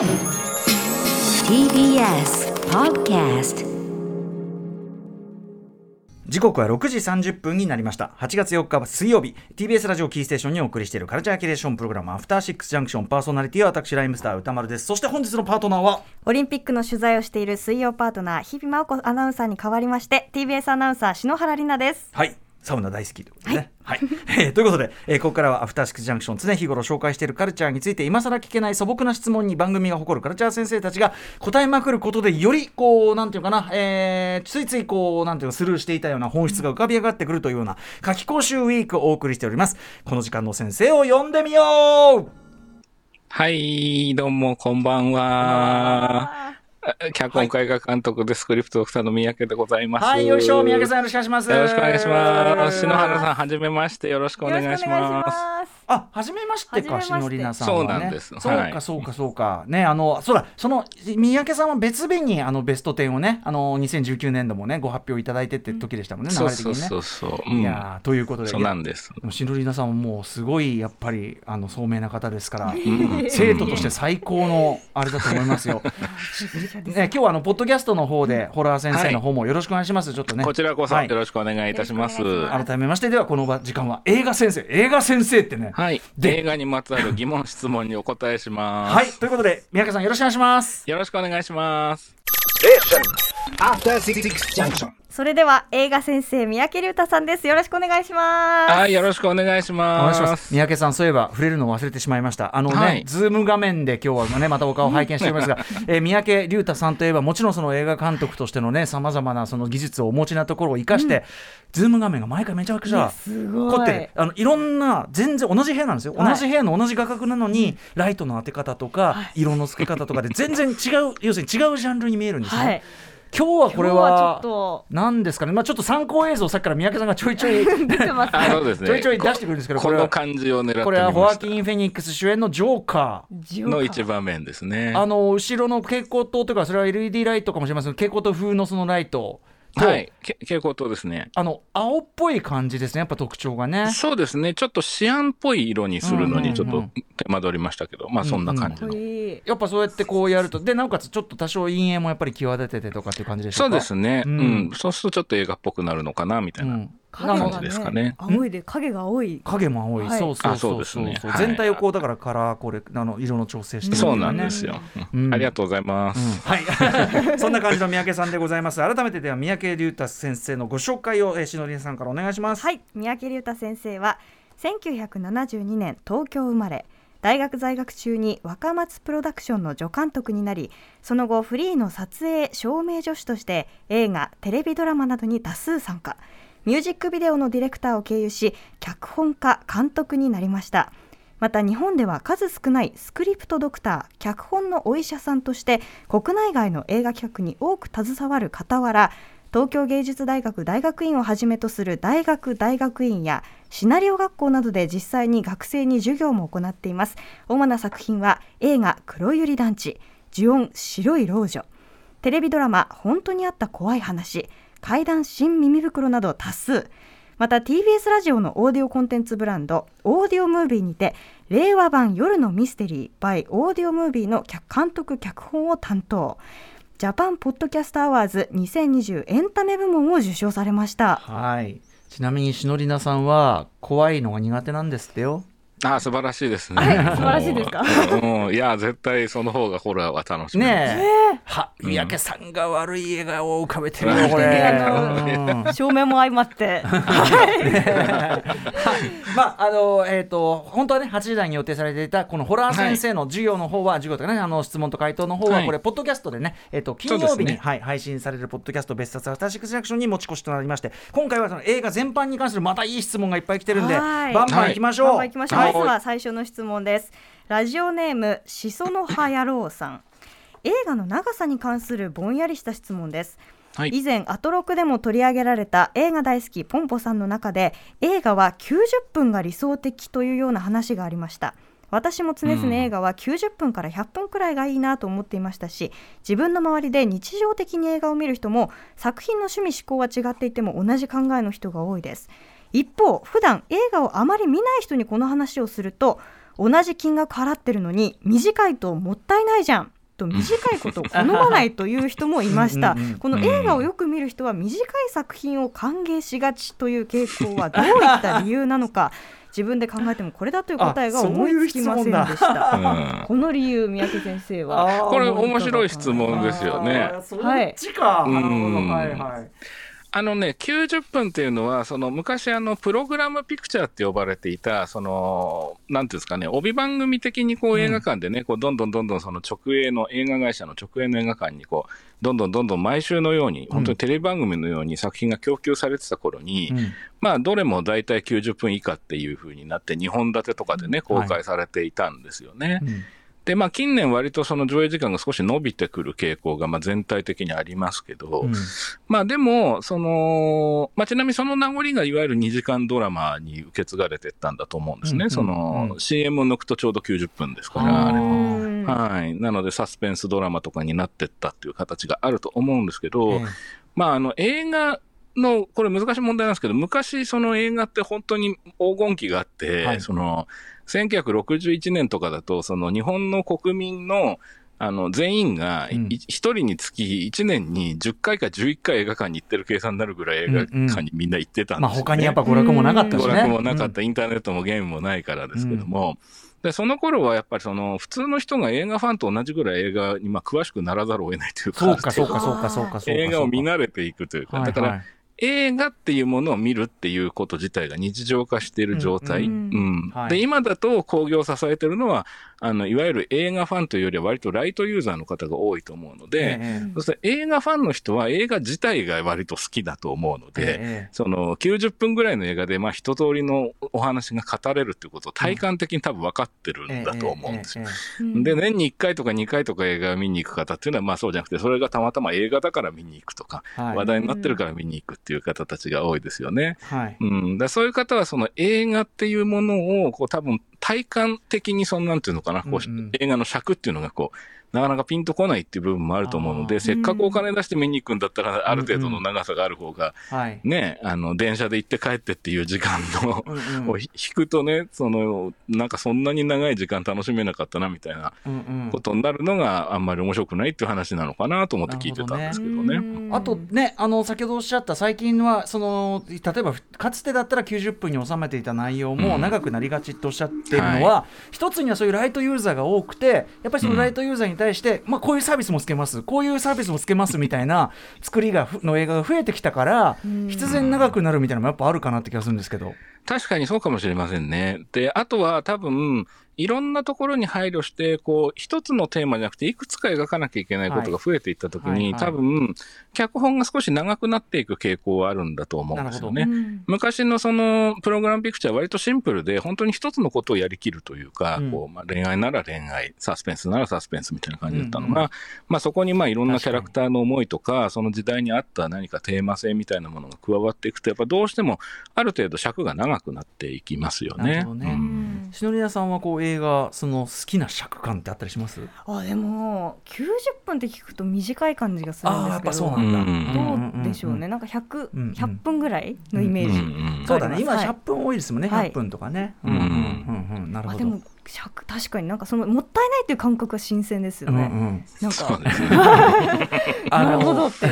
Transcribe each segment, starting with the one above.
TBS Podcast 時刻は6時30分になりました。8月4日水曜日 TBS ラジオキーステーションにお送りしているカルチャーキュレーションプログラムアフターシックスジャンクションパーソナリティは私ライムスター歌丸です。そして本日のパートナーは？オリンピックの取材をしている水曜パートナー日比真央子アナウンサーに代わりまして TBS アナウンサー篠原里奈です。はいサウナ大好きということでね。はい。えーということで、えーここからはアフターシックスジャンクション、常日頃紹介しているカルチャーについて、今更聞けない素朴な質問に番組が誇るカルチャー先生たちが答えまくることで、より、こう、なんていうかな、えーついついこう、なんていうか、スルーしていたような本質が浮かび上がってくるというような、夏季講習ウィークをお送りしております。この時間の先生を呼んでみようはい、どうも、こんばんは。脚本家が監督でスクリプトドクターの三宅でございます。はい、よいしょ、三宅さんよろしくお願いします。よろしくお願いします。篠原さん、はじめまして、よろしくお願いします。あ、初めましてか、しのりなさんは、ね。そうなんですそうか、はいそうか、そうか。ね、あの、そうだ、その、三宅さんは別日に、あの、ベスト10をね、あの、2019年度もね、ご発表いただいてって時でしたもんね、そう流れ的にね。そうそうそう。うんいやーということで、そうなんです。いやしのりなさんはもうすごいやっぱりあの聡明な方ですから、うん生徒として最高のあれだと思いますよ。ね、今日はあのポッドキャストの方で、ホラー先生の方もよろしくお願いします。ちょっとね。こちらこそはいよろしくお願いいたします改めましてではこの場時間は映画先生映画先生ってね。はい。で映画にまつわる疑問、質問にお答えします。はい、ということで三宅さんよろしくお願いします。よろしくお願いします。After Six Junction. それでは映画先生三宅隆太さんですよろしくお願いしますはい、よろしくお願いします。お願いします。三宅さん、そういえば触れるのを忘れてしまいました。あのね、はいズーム画面で今日はね、またお顔を拝見しておりますが、えー三宅隆太さんといえば、もちろんその映画監督としてのね、さまざまなその技術をお持ちなところを生かして、ズーム画面が毎回めちゃくちゃすごい凝ってる。あのいろんな、全然同じ部屋なんですよ。はい同じ部屋の同じ画角なのに、ライトの当て方とか、色の付け方とかで全然違う、要するに違うジャンルに見えるんですね。はい今日はこれはちょはっと何ですかね、まあ、ちょっと参考映像さっきから三宅さんがちょいちょい 出てますあ、ねそうですね。ちょいちょい出してくるんですけどここれはの感じを狙ってみました。これはホアキン・フェニックス主演のジョーカー。の一場面ですね。あの後ろの蛍光灯というか、それは LED ライトかもしれませんけど、蛍光灯風のそのライトと、はい。け蛍光灯ですね。あの青っぽい感じですね、やっぱ特徴がね。そうですね。ちょっとシアンっぽい色にするのにちょっとうんうんうん手間取りましたけど、まあそんな感じの。いやっぱそうやってこうやると、でなおかつちょっと多少陰影もやっぱり際立ててとかっていう感じでしょそううか。ですね。ううんん。そうするとちょっと映画っぽくなるのかなみたいな。うん影があの感じですかね。青いで影が青い。影も青い、はい。そうそうあそう。うですね。そう、はい全体をこうだからカラーこれあの色の調整してるそうなんですよ。ありがとうございます。はい、そんな感じの三宅さんでございます。改めてでは三宅龍太先生のご紹介を、えー、しのりんさんからお願いします。はい。三宅龍太先生は1972年東京生まれ。大学在学中に若松プロダクションの助監督になりその後フリーの撮影照明助手として映画テレビドラマなどに多数参加ミュージックビデオのディレクターを経由し脚本家監督になりました。また日本では数少ないスクリプトドクター脚本のお医者さんとして国内外の映画企画に多く携わる傍ら東京芸術大学大学院をはじめとする大学大学院やシナリオ学校などで実際に学生に授業も行っています。主な作品は映画黒百合団地呪音白い老女。テレビドラマ本当にあった怖い話。怪談新耳袋など多数また TBS ラジオのオーディオコンテンツブランドオーディオムービーにて令和版夜のミステリー by オーディオムービーの監督脚本を担当ジャパンポッドキャストアワーズ2020エンタメ部門を受賞されましたはい。ちなみに篠りなさんは怖いのが苦手なんですってよ。あ素晴らしいですね。はい素晴らしいですか？うん、いや、絶対その方がホラーは楽しみです。ねえ。は、三宅さんが悪い笑顔を浮かべてるよ、これ。照明も相まって。まああのえっ、と本当はね8時台に予定されていたこのホラー先生の授業の方は、授業とかねあの質問と回答の方は、はい。これポッドキャストでねえっ、と金曜日に、ねはい配信されるポッドキャスト別冊アフターシックスジクションに持ち越しとなりまして今回はその映画全般に関するまたいい質問がいっぱい来てるんではい。バンバン行きましょう。バンバン行きましょう、はいまずは最初の質問です。ラジオネームしその葉野郎さん。映画の長さに関するぼんやりした質問です。はい。以前アトロクでも取り上げられた映画大好きポンポさんの中で映画は90分が理想的というような話がありました。私も常々映画は90分から100分くらいがいいなと思っていましたし自分の周りで日常的に映画を見る人も作品の趣味思考は違っていても同じ考えの人が多いです一方普段映画をあまり見ない人にこの話をすると同じ金額払ってるのに短いともったいないじゃんと短いことを好まないという人もいました。この映画をよく見る人は短い作品を歓迎しがちという傾向はどういった理由なのか自分で考えてもこれだという答えが思いつきませんでした。うん。この理由三宅先生は。これ面白い質問ですよね。あーそっちか。はいなるほどうん。はいはい。あのね、90分っていうのは、その昔、あの、プログラムピクチャーって呼ばれていた、その、なんていうんですかね、帯番組的にこう映画館でね、こう、どんどんどんどんその直営の映画会社の直営の映画館にこう、どんどんどんどん毎週のように、本当にテレビ番組のように作品が供給されてた頃に、うん。まあ、どれも大体90分以下っていう風になって、2本立てとかでね、公開されていたんですよね。うんで、まあ、近年割とその上映時間が少し伸びてくる傾向が、まあ、全体的にありますけど、うん。まあでも、その、まあちなみにその名残がいわゆる2時間ドラマに受け継がれてったんだと思うんですね。うんその、うん CM を抜くとちょうど90分ですかあら、あれーうんはい。なのでサスペンスドラマとかになってったっていう形があると思うんですけど、ええ。まああの映画の、これ難しい問題なんですけど、昔その映画って本当に黄金期があって、はい。その、1961年とかだと、その日本の国民の、あの、全員が一人につき1年に10回か11回映画館に行ってる計算になるぐらい映画館にみんな行ってたんですよ、ね。まあ他にやっぱ娯楽もなかったしね。娯楽もなかった、インターネットもゲームもないからですけども、で、その頃はやっぱりその、普通の人が映画ファンと同じぐらい映画にまあ詳しくならざるを得ないというか、そうかそうかそうかそうかそうか。映画を見慣れていくというか、だから、はい。はい映画っていうものを見るっていうこと自体が日常化している状態。ううん。ん。はい。で、今だと興行を支えてるのは、あの、いわゆる映画ファンというよりは割とライトユーザーの方が多いと思うので、ええ。そして映画ファンの人は映画自体が割と好きだと思うので、ええ。その90分ぐらいの映画で、まあ一通りのお話が語れるっていうことを体感的に多分分かってるんだと思うんですよ。えええうん。で、年に1回とか2回とか映画を見に行く方っていうのは、まあそうじゃなくて、それがたまたま映画だから見に行くとか、えはい。話題になってるから見に行くっていう方たちが多いですよね。はい。うん。だそういう方は、その映画っていうものを、こう多分体感的にそのなんていうのかな、こううんうん映画の尺っていうのがこう、なかなかピンとこないっていう部分もあると思うので、せっかくお金出して見に行くんだったら、ある程度の長さがある方が、はい。ね、あの、電車で行って帰ってっていう時間の、うんうん。をひ引くとね、その、なんかそんなに長い時間楽しめなかったなみたいなうんうん。ことになるのがあんまり面白くないっていう話なのかなと思って聞いてたんですけどね。うん。あとね、あの先ほどおっしゃった最近はその例えばかつてだったら90分に収めていた内容もうん。長くなりがちとおっしゃっているのは、一つにはそういうライトユーザーが多くてやっぱりそのライトユーザーに対して、まあ、こういうサービスもつけますこういうサービスもつけますみたいな作りがふの映画が増えてきたからうん必然長くなるみたいなのもやっぱあるかなって気がするんですけど。確かにそうかもしれませんね。で、あとは多分、いろんなところに配慮して、こう、一つのテーマじゃなくて、いくつか描かなきゃいけないことが増えていったときに、はいはい。はい多分、脚本が少し長くなっていく傾向はあるんだと思うんですよね。うん。昔のそのプログラムピクチャーは割とシンプルで、本当に一つのことをやりきるというか、うん。こうまあ、恋愛なら恋愛、サスペンスならサスペンスみたいな感じだったのが、うんまあ、そこにまあいろんなキャラクターの思いとか、その時代に合った何かテーマ性みたいなものが加わっていくと、やっぱどうしてもある程度尺が長くなっていきますよね。しのりなさんはこう映画その好きな尺感ってあったりします？あでも90分って聞くと短い感じがするんああやっぱですけどそうなんだ。うんどうでしょうね、なんか100、うんうん100分ぐらいのイメージ、うんうんそうだね。今はい。100分多いですもんね、はい。100分とかね。うんうんうんうん。なるほど。あでも100確かになんかそのもったいないっていう感覚は新鮮ですよね、うんうん。なんか。ね。なるほどって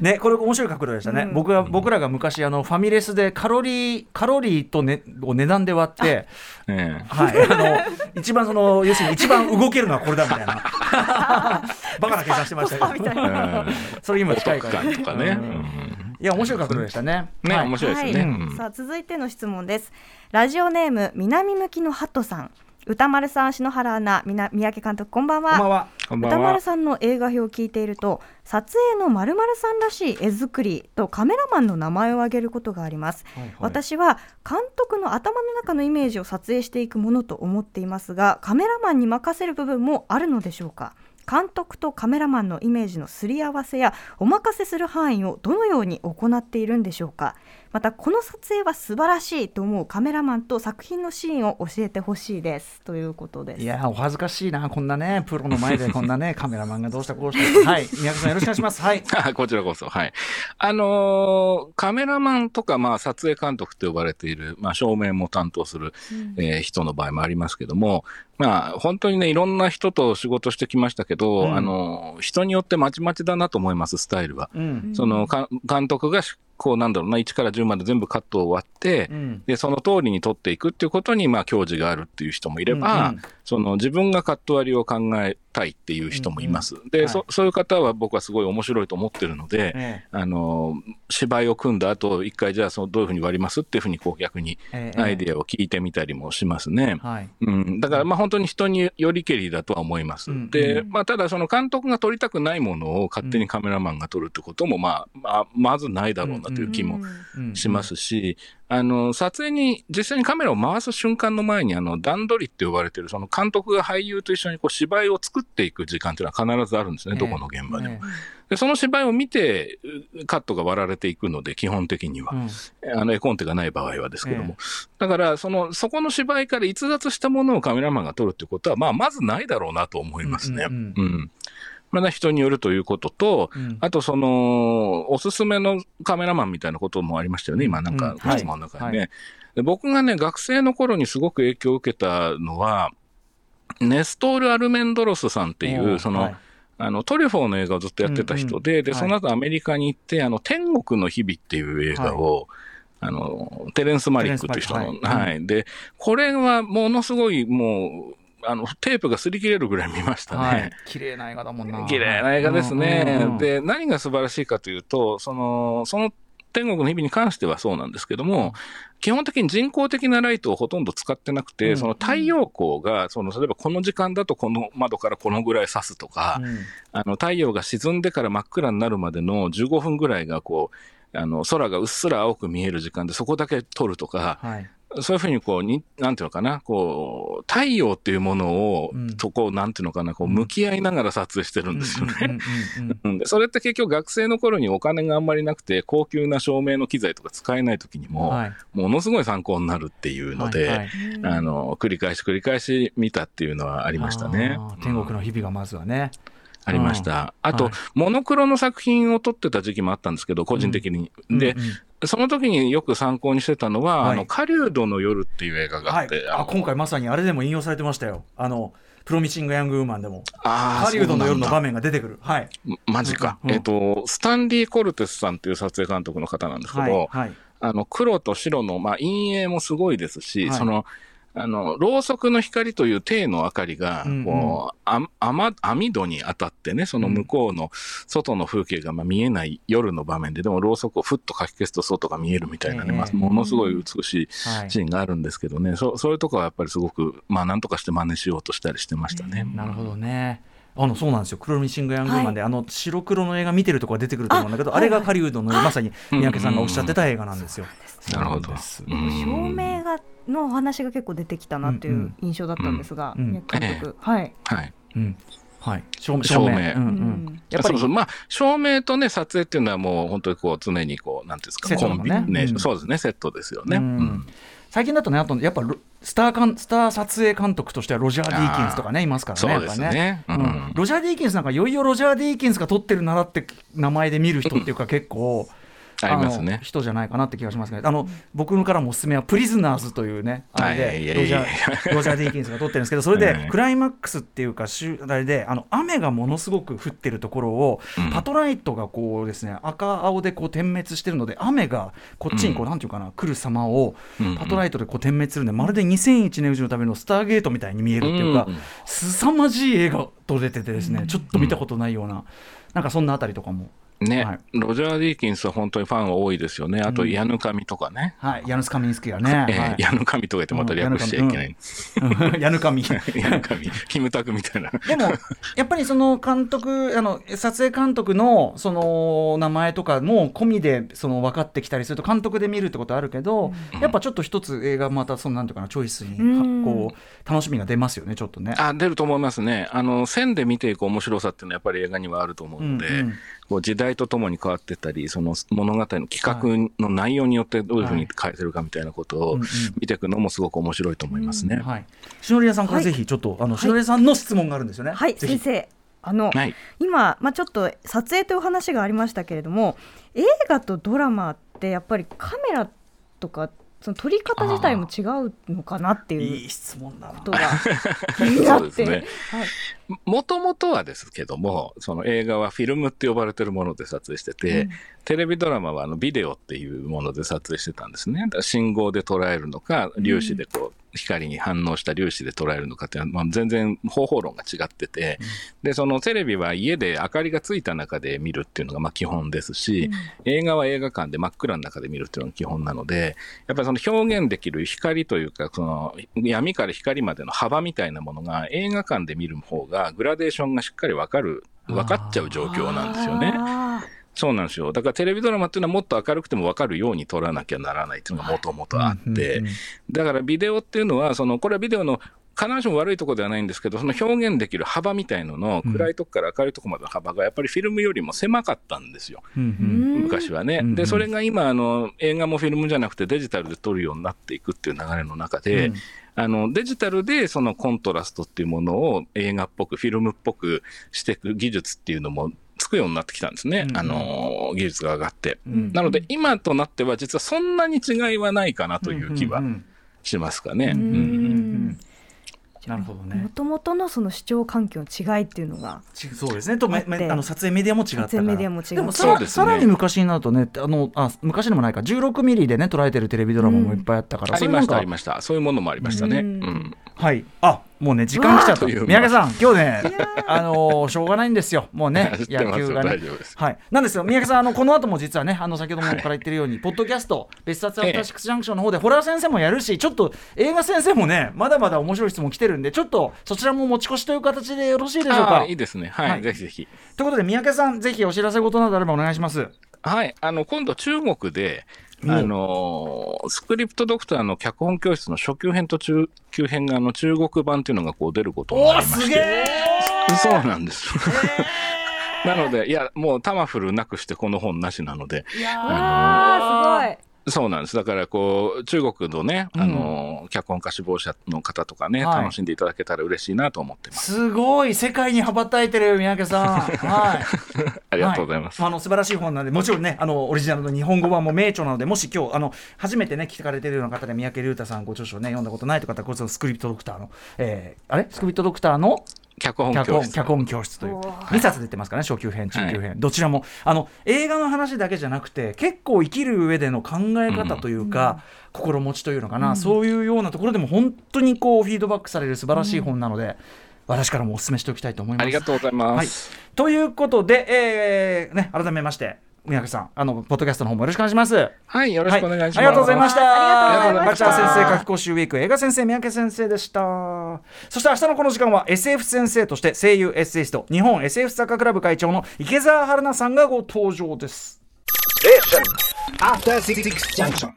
ね、これ面白い角度でしたね、うん。僕は僕らが昔あのファミレスでカロリーカロリーと、ね、を値段で割って、ええ。はい、あの一番その要するに一番動けるのはこれだみたいな。バカな計算してましたけど。うんそれ今お近いから、とかね。うん。うんいや面白い角度でしたね。ね、はい。面白いですね。さあ続いての質問です。ラジオネーム南向きのハトさん歌丸さん篠原アナみな三宅監督こんばんは。こんばんは。こんばんは。歌丸。さんの映画表を聞いていると撮影の〇〇さんらしい絵作りとカメラマンの名前を挙げることがあります、はいはい。私は監督の頭の中のイメージを撮影していくものと思っていますがカメラマンに任せる部分もあるのでしょうか？監督とカメラマンのイメージのすり合わせやお任せする範囲をどのように行っているんでしょうか？またこの撮影は素晴らしいと思うカメラマンと作品のシーンを教えてほしいです。ということです。いやーお恥ずかしいなこんなねプロの前でこんなね カメラマンがどうしたこうしたはい。宮家さんよろしくお願いします。はい。あ こちらこそ。はい。あのーカメラマンとか、まあ、撮影監督と呼ばれている、まあ、照明も担当する、えー人の場合もありますけども、まあ、本当にね、いろんな人と仕事してきましたけど、うん。あのー人によってまちまちだなと思います、スタイルは。うん。その、か監督がし、こう、なんだろうな、1から10まで全部カットを割って、うん。で、その通りに撮っていくっていうことに、まあ、教授があるっていう人もいれば、うんうん。その自分がカット割りを考えたいっていう人もいます。で、はい。そ、そういう方は僕はすごい面白いと思ってるので、えあの、芝居を組んだ後、一回じゃあ、そのどういうふうに割りますっていうふうに、こう逆にええ。アイデアを聞いてみたりもしますね。はい。うん、だから、まあ本当に人によりけりだとは思います。うん。で、うん。まあただその監督が撮りたくないものを勝手にカメラマンが撮るってことも、まあ、まあ、まずないだろうなという気もうんしますし、あの、撮影に、実際にカメラを回す瞬間の前に、あの、段取りって呼ばれてる、その監督が俳優と一緒にこう芝居を作っていく時間っていうのは必ずあるんですね、ええどこの現場でも。えで、その芝居を見て、うカットが割られていくので、基本的にはえ。うんあの、絵コンテがない場合はですけどえも。だから、その、そこの芝居から逸脱したものをカメラマンが撮るってことは、まあ、まずないだろうなと思いますね。ううんん。うんまだ人によるということと、うん。あと、その、おすすめのカメラマンみたいなこともありましたよね、今、なんか、うん。ご質問の中にね、はい。で。僕がね、学生の頃にすごく影響を受けたのは、ネストール・アルメンドロスさんっていう、その、はい。あの、トリュフォーの映画をずっとやってた人で、で、うんうん。はい。その後アメリカに行って、あの、天国の日々っていう映画を、あの、テレンス・マリックっていう人の、テレンスマリックはい、で、これはものすごいもう、あの、テープが擦り切れるぐらい見ましたね。はい。綺麗な映画だもんな。綺麗な映画ですね。うんうんうんで、何が素晴らしいかというと、その、その天国の日々に関してはそうなんですけども、基本的に人工的なライトをほとんど使ってなくて、うん。その太陽光が、その、例えばこの時間だとこの窓からこのぐらい差すとか、うん。あの、太陽が沈んでから真っ暗になるまでの15分ぐらいがこう、あの、空がうっすら青く見える時間でそこだけ撮るとか、はいそういうふうにこう、に、なんていうのかな、こう、太陽っていうものを、うん。とこう、なんていうのかな、こう、向き合いながら撮影してるんですよね。それって結局学生の頃にお金があんまりなくて、高級な照明の機材とか使えない時にも、はい。ものすごい参考になるっていうので、はいはい。あの、繰り返し繰り返し見たっていうのはありましたね。天国の日々がまずはねありました。あと、はい。モノクロの作品を撮ってた時期もあったんですけど、個人的に。で、うんうん。その時によく参考にしてたのは、はい。あの、狩人の夜っていう映画があって、はい、あ今回まさにあれでも引用されてましたよ。あのプロミシング・ヤング・ウーマンでも。あー狩人の夜の場面が出てくる。はい。マジか。うんうん。えっと、スタンリー・コルテスさんっていう撮影監督の方なんですけど、はい。はい。あの、黒と白の、まあ、陰影もすごいですし、はい。その、あの、ろうそくの光という低の明かりが、うんうん。こう、あ雨網戸に当たってね、その向こうの外の風景がまあ見えない夜の場面で、でもろうそくをふっとかき消すと外が見えるみたいなね、ええ。まあ、ものすごい美しいはい。シーンがあるんですけどね、そそういうとこはやっぱりすごく、まあ、なんとかして真似しようとしたりしてましたね。なるほどねあのそうなんですよ、プロミシング・ヤング・マンで、あの白黒の映画見てるとこが出てくると思うんだけど、あ,、れが狩人の、まさに三宅さんがおっしゃってた映画なんですよ。なるほど。照明がのお話が結構出てきたなという印象だったんですが、監督、はい、はい。うん。はい、照明。照明。うんうん。やっぱり。そうそう、まあ、照明とね、撮影っていうのはもう本当にこう、常にこう、なんていうんですか、セットコンビネーション、うん。そうですね、セットですよね。うん。うん。最近だとね、あとやっぱロスターかんスター撮影監督としてはロジャー・ディーキンスとかね、いますからね、ロジャー・ディーキンスなんか、いよいよロジャー・ディーキンスが撮ってるならって名前で見る人っていうか、結構。ありますね。の人じゃないかなって気がしますね。あの、僕からもおすすめはプリズナーズというね、あれでロジャーディーキンスが撮ってるんですけど、それええでクライマックスっていうか、あれであの雨がものすごく降ってるところを、うん。パトライトがこうですね、赤青でこう点滅してるので、雨がこっちにこう、うん。なんていうかな、来る様をうんパトライトでこう点滅するんで、まるで2001年宇宙のためのスターゲートみたいに見えるっていうかうん、凄まじい映画と出ててですね、ちょっと見たことないような、なんかそんなあたりとかも。ね、はいロジャー・ディーキンスは本当にファンが多いですよね。あと、うんヤヌカミとかね。はい、ヤヌス・カミンスキーがね。えーはいヤヌカミとか言ってまた略しちゃいけない。うんヤヌカミ。ヤヌカミ、キムタクみたいな。でも、やっぱりその監督、あの撮影監督のその名前とかも込みでその分かってきたりすると、監督で見るってことあるけど、やっぱちょっと一つ映画、またそのなんていうかな、チョイスにうんこう楽しみが出ますよね、ちょっとね。あ、出ると思いますね。あの、線で見ていく面白さっていうのはやっぱり映画にはあると思うので、うんうんこう時代代とともに変わってったり、その物語の企画の内容によってどういうふうに変えてるかみたいなことを見ていくのもすごく面白いと思いますね。はい。しのりやさんからぜひちょっと、あのしのりやさんの質問があるんですよね。はい先生あの、はい。今、まあ、ちょっと撮影という話がありましたけれども映画とドラマってやっぱりカメラとかその撮り方自体も違うのかなっていいうい質問だなこ。とが 気になって、そうですねはい、もともとはですけども、その映画はフィルムって呼ばれてるもので撮影してて、うんテレビドラマはあのビデオっていうもので撮影してたんですね。だから信号で捉えるのか、粒子でこう、光に反応した粒子で捉えるのかっていうのは、まあ、全然方法論が違ってて、で、そのテレビは家で明かりがついた中で見るっていうのがまあ基本ですし、映画は映画館で真っ暗の中で見るっていうのが基本なので、やっぱりその表現できる光というか、その闇から光までの幅みたいなものが映画館で見る方がグラデーションがしっかりわかる、分かっちゃう状況なんですよね。あそうなんですよ。だからテレビドラマっていうのはもっと明るくても分かるように撮らなきゃならないっていうのがもともとあって、だからビデオっていうのは、その、これはビデオの必ずしも悪いところではないんですけど、その表現できる幅みたいのの、うん。暗いとこから明るいとこまでの幅がやっぱりフィルムよりも狭かったんですよ。うん昔はね。で、それが今、あの、映画もフィルムじゃなくてデジタルで撮るようになっていくっていう流れの中で、うん。あの、デジタルでそのコントラストっていうものを映画っぽく、フィルムっぽくしていく技術っていうのもつくようになってきたんですね。うんあの、技術が上がって。うんなので、今となっては実はそんなに違いはないかなという気はんんしますかね。ううんん。うんなるほどね。もともとのその視聴環境の違いっていうのがちそうですね。とめあの撮影メディアも違ったから。撮影メディアも違でもさそうですね。さらに昔になるとねあのあ昔でもないか。16ミリでね捉えてるテレビドラマもいっぱいあったから、ありました、ありました。そういうものもありましたね。ううんん。はい。あもうね時間来ちゃった。三宅さん今日ねあのーしょうがないんですよ。もうね 野球がね。はい。なんですよ。三宅さんあのこの後も実はねあの先ほどもから言ってるように、ポッドキャスト別冊アフターシックスジャンクションの方でホラー先生もやるしちょっと映画先生もねまだまだ面白い質問来てるんでちょっとそちらも持ち越しという形でよろしいでしょうあか？あいいですね。はい、はい。ぜひぜひ。ということで三宅さんぜひお知らせ事などあればお願いします。はい、あの、今度中国で、うんあのースクリプトドクターの脚本教室の初級編と中級編があの中国版っていうのがこう出ることになりまして。えそうなんです。なので、いや、もうタマフルなくしてこの本なしなので、あーすごいそうなんです。だから、こう、中国のね、うんあのー、脚本家志望者の方とかね、はい楽しんでいただけたら嬉しいなと思ってます。すごい世界に羽ばたいてる三宅さんはい ありがとうございます。はあの素晴らしい本なのでもちろんねあのオリジナルの日本語版も名著なのでもし今日あの初めてね聞かれてるような方で三宅龍太さんご著書ね読んだことないという方はこれスクリプトドクターの、えー、あれ？スクリプトドクターの脚本脚教室。本脚本教室という。おー。2冊出てますからね初級編中級編、どちらも。あの映画の話だけじゃなくて結構生きる上での考え方というか、心持ちというのかな、そういうようなところでも本当にこうフィードバックされる素晴らしい本なので、私からもお勧めしておきたいと思います。ありがとうございます。ということで、えーね、改めまして三宅さんあのポッドキャストの方もよろしくお願いします。はい、よろしくお願いします。はありがとうございました。ありがとうございましたバチャー先生夏期講習ウィーク映画先生三宅先生でした。そして明日のこの時間は SF 先生として声優エッセイスト日本 SF 作家クラブ会長の池澤春菜さんがご登場です。After Six Junction.